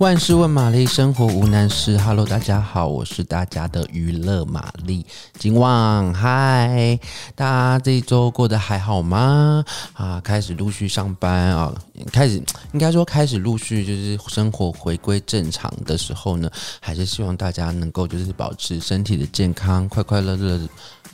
万事问玛丽，生活无难事。Hello，大家好，我是大家的娱乐玛丽。金旺，嗨，大家这一周过得还好吗？啊，开始陆续上班啊，开始应该说开始陆续就是生活回归正常的时候呢，还是希望大家能够就是保持身体的健康，快快乐乐。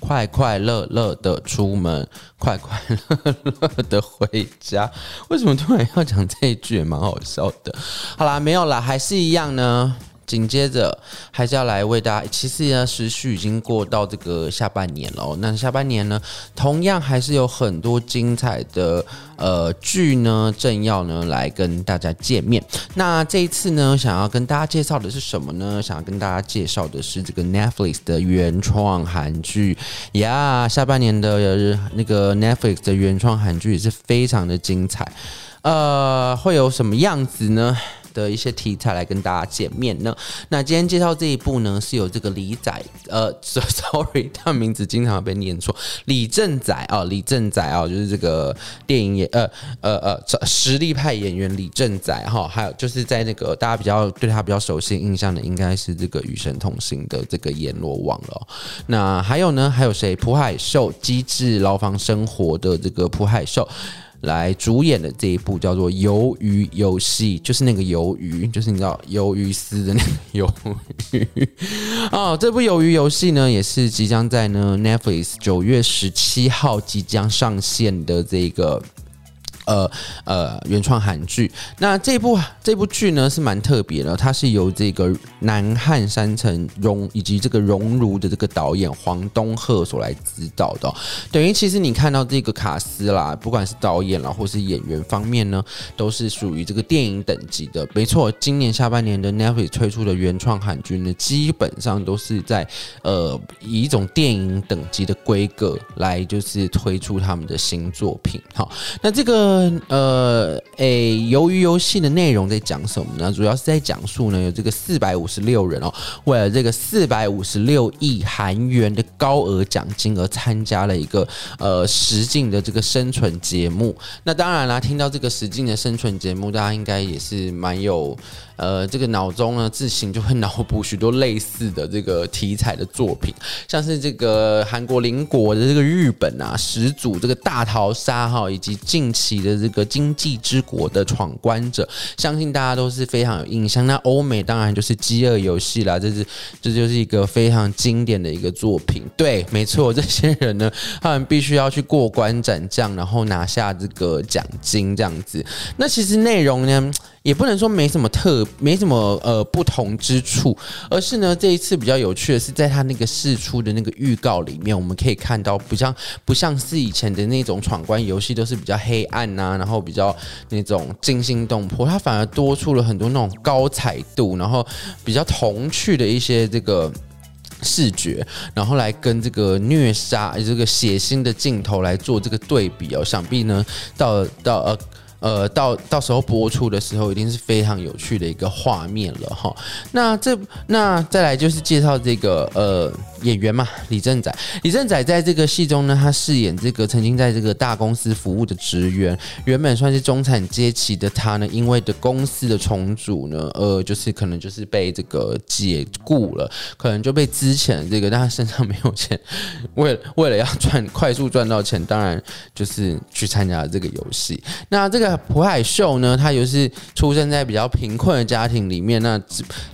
快快乐乐的出门，快快乐乐的回家。为什么突然要讲这一句，也蛮好笑的。好啦，没有啦，还是一样呢。紧接着还是要来为大家，其实呢，时序已经过到这个下半年了。那下半年呢，同样还是有很多精彩的呃剧呢，正要呢来跟大家见面。那这一次呢，想要跟大家介绍的是什么呢？想要跟大家介绍的是这个 Netflix 的原创韩剧呀。下半年的那个 Netflix 的原创韩剧也是非常的精彩。呃，会有什么样子呢？的一些题材来跟大家见面呢。那今天介绍这一部呢，是有这个李仔，呃，sorry，他名字经常被念错，李正宰啊，李正宰啊，就是这个电影演，呃呃呃，实力派演员李正宰哈，还有就是在那个大家比较对他比较熟悉印象的，应该是这个《与神同行》的这个阎罗王了。那还有呢，还有谁？朴海秀，机智牢房生活的这个朴海秀。来主演的这一部叫做《鱿鱼游戏》，就是那个鱿鱼，就是你知道鱿鱼丝的那个鱿鱼哦。这部《鱿鱼游戏》呢，也是即将在呢 Netflix 九月十七号即将上线的这个。呃呃，原创韩剧，那这部这部剧呢是蛮特别的，它是由这个南汉山城荣以及这个荣如的这个导演黄东赫所来指导的，等于其实你看到这个卡司啦，不管是导演啦或是演员方面呢，都是属于这个电影等级的。没错，今年下半年的 Netflix 推出的原创韩剧呢，基本上都是在呃以一种电影等级的规格来就是推出他们的新作品。好，那这个。呃，诶，由于游戏的内容在讲什么呢？主要是在讲述呢，有这个四百五十六人哦，为了这个四百五十六亿韩元的高额奖金而参加了一个呃实境的这个生存节目。那当然啦，听到这个实境的生存节目，大家应该也是蛮有。呃，这个脑中呢，自行就会脑补许多类似的这个题材的作品，像是这个韩国邻国的这个日本啊，始祖这个大逃杀哈，以及近期的这个经济之国的闯关者，相信大家都是非常有印象。那欧美当然就是饥饿游戏啦，这是这就是一个非常经典的一个作品。对，没错，这些人呢，他们必须要去过关斩将，然后拿下这个奖金这样子。那其实内容呢，也不能说没什么特，没什么呃不同之处，而是呢，这一次比较有趣的是，在他那个试出的那个预告里面，我们可以看到不像不像是以前的那种闯关游戏，都是比较黑暗、啊，然后比较那种惊心动魄，它反而多出了很多那种高彩度，然后比较童趣的一些这个视觉，然后来跟这个虐杀这个血腥的镜头来做这个对比哦，想必呢到到呃。呃，到到时候播出的时候，一定是非常有趣的一个画面了哈。那这那再来就是介绍这个呃演员嘛，李正宰。李正宰在这个戏中呢，他饰演这个曾经在这个大公司服务的职员，原本算是中产阶级的他呢，因为的公司的重组呢，呃，就是可能就是被这个解雇了，可能就被之前这个，但他身上没有钱，为了为了要赚快速赚到钱，当然就是去参加了这个游戏。那这个。朴海秀呢，他又是出生在比较贫困的家庭里面，那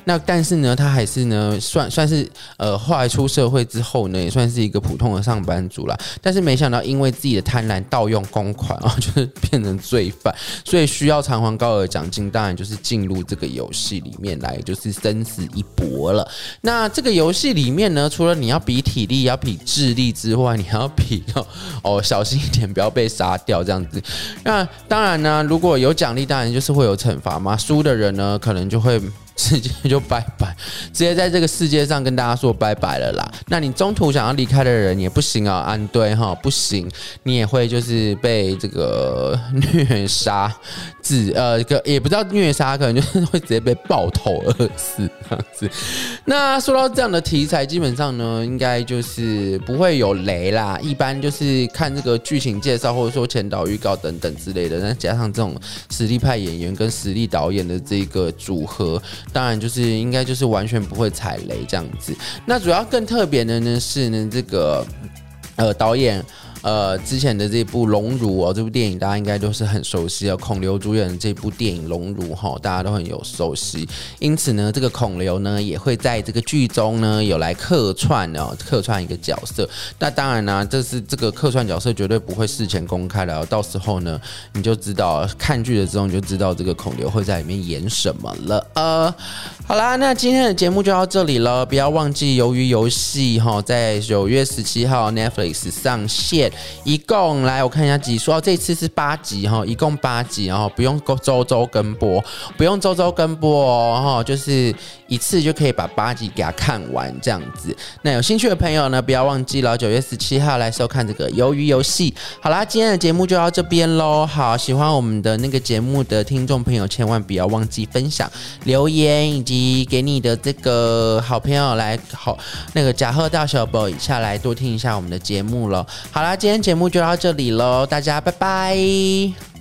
那但是呢，他还是呢，算算是呃，后来出社会之后呢，也算是一个普通的上班族啦。但是没想到，因为自己的贪婪盗用公款啊，就是变成罪犯，所以需要偿还高额奖金，当然就是进入这个游戏里面来，就是生死一搏了。那这个游戏里面呢，除了你要比体力、要比智力之外，你还要比哦 哦，小心一点，不要被杀掉这样子。那当然。那如果有奖励，当然就是会有惩罚嘛。输的人呢，可能就会直 接就拜拜，直接在这个世界上跟大家说拜拜了啦。那你中途想要离开的人也不行啊，安对哈，不行，你也会就是被这个虐杀，自呃个也不知道虐杀，可能就是会直接被爆头而死这样子。那说到这样的题材，基本上呢，应该就是不会有雷啦。一般就是看这个剧情介绍，或者说前导预告等等之类的，那加上这种实力派演员跟实力导演的这个组合。当然，就是应该就是完全不会踩雷这样子。那主要更特别的呢是呢，这个呃导演。呃，之前的这部《熔炉》哦，这部电影大家应该都是很熟悉哦。孔刘主演的这部电影《熔炉》哈，大家都很有熟悉。因此呢，这个孔刘呢也会在这个剧中呢有来客串哦，客串一个角色。那当然呢、这是这个客串角色绝对不会事前公开的，到时候呢你就知道看剧的时候你就知道这个孔刘会在里面演什么了。呃，好啦，那今天的节目就到这里了。不要忘记，鱿鱼游戏哈，在九月十七号 Netflix 上线。一共来，我看一下集数哦，这次是八集哈，一共八集，然后不用周周更播，不用周周更播哦，就是一次就可以把八集给它看完这样子。那有兴趣的朋友呢，不要忘记了九月十七号来收看这个鱿鱼游戏。好啦，今天的节目就到这边喽。好，喜欢我们的那个节目的听众朋友，千万不要忘记分享、留言以及给你的这个好朋友来好那个甲贺大小宝以下来多听一下我们的节目喽。好啦。今天节目就到这里喽，大家拜拜。